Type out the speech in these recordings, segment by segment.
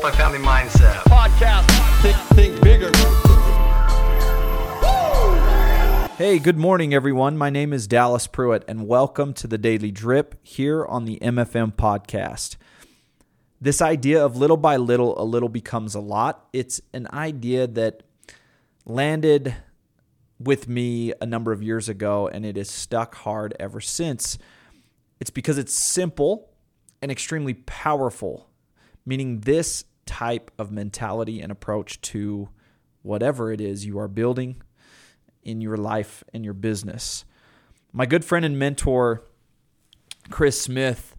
multifamily mindset. podcast. Think, think bigger. Hey, good morning, everyone. My name is Dallas Pruitt, and welcome to the Daily Drip here on the MFM podcast. This idea of little by little, a little becomes a lot. It's an idea that landed with me a number of years ago, and it has stuck hard ever since. It's because it's simple and extremely powerful, meaning this type of mentality and approach to whatever it is you are building in your life and your business. My good friend and mentor, Chris Smith,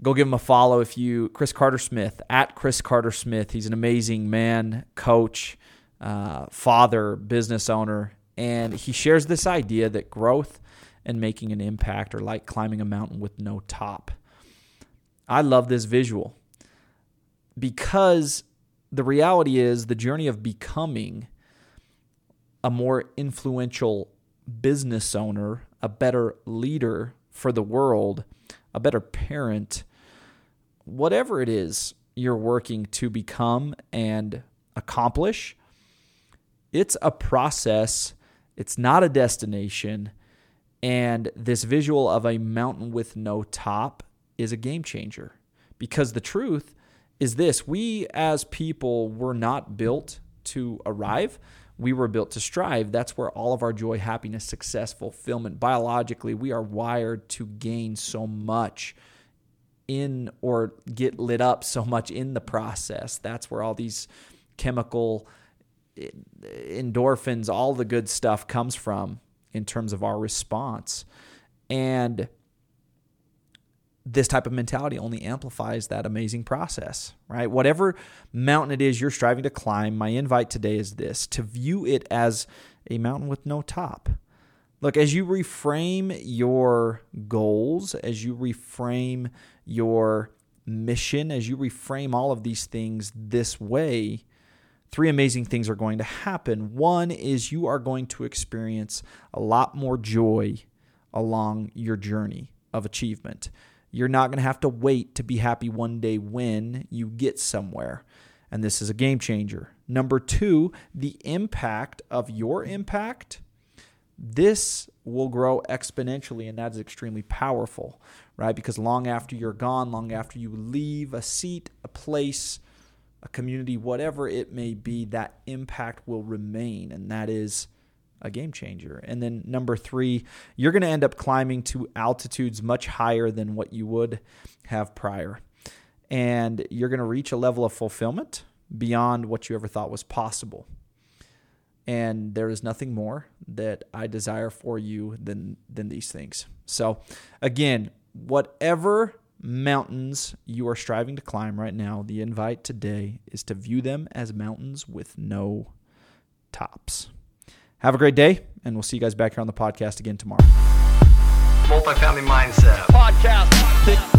go give him a follow if you, Chris Carter Smith, at Chris Carter Smith. He's an amazing man, coach, uh, father, business owner, and he shares this idea that growth and making an impact are like climbing a mountain with no top. I love this visual because the reality is the journey of becoming a more influential business owner, a better leader for the world, a better parent, whatever it is you're working to become and accomplish, it's a process, it's not a destination. And this visual of a mountain with no top is a game changer because the truth is this we as people were not built to arrive we were built to strive. That's where all of our joy, happiness, success, fulfillment, biologically, we are wired to gain so much in or get lit up so much in the process. That's where all these chemical eh, endorphins, all the good stuff comes from in terms of our response. And this type of mentality only amplifies that amazing process, right? Whatever mountain it is you're striving to climb, my invite today is this to view it as a mountain with no top. Look, as you reframe your goals, as you reframe your mission, as you reframe all of these things this way, three amazing things are going to happen. One is you are going to experience a lot more joy along your journey of achievement. You're not going to have to wait to be happy one day when you get somewhere. And this is a game changer. Number two, the impact of your impact. This will grow exponentially, and that is extremely powerful, right? Because long after you're gone, long after you leave a seat, a place, a community, whatever it may be, that impact will remain. And that is a game changer. And then number three, you're going to end up climbing to altitudes much higher than what you would have prior. And you're going to reach a level of fulfillment beyond what you ever thought was possible. And there is nothing more that I desire for you than, than these things. So, again, whatever mountains you are striving to climb right now, the invite today is to view them as mountains with no tops. Have a great day, and we'll see you guys back here on the podcast again tomorrow. Multifamily mindset. Podcast. Think, think bigger.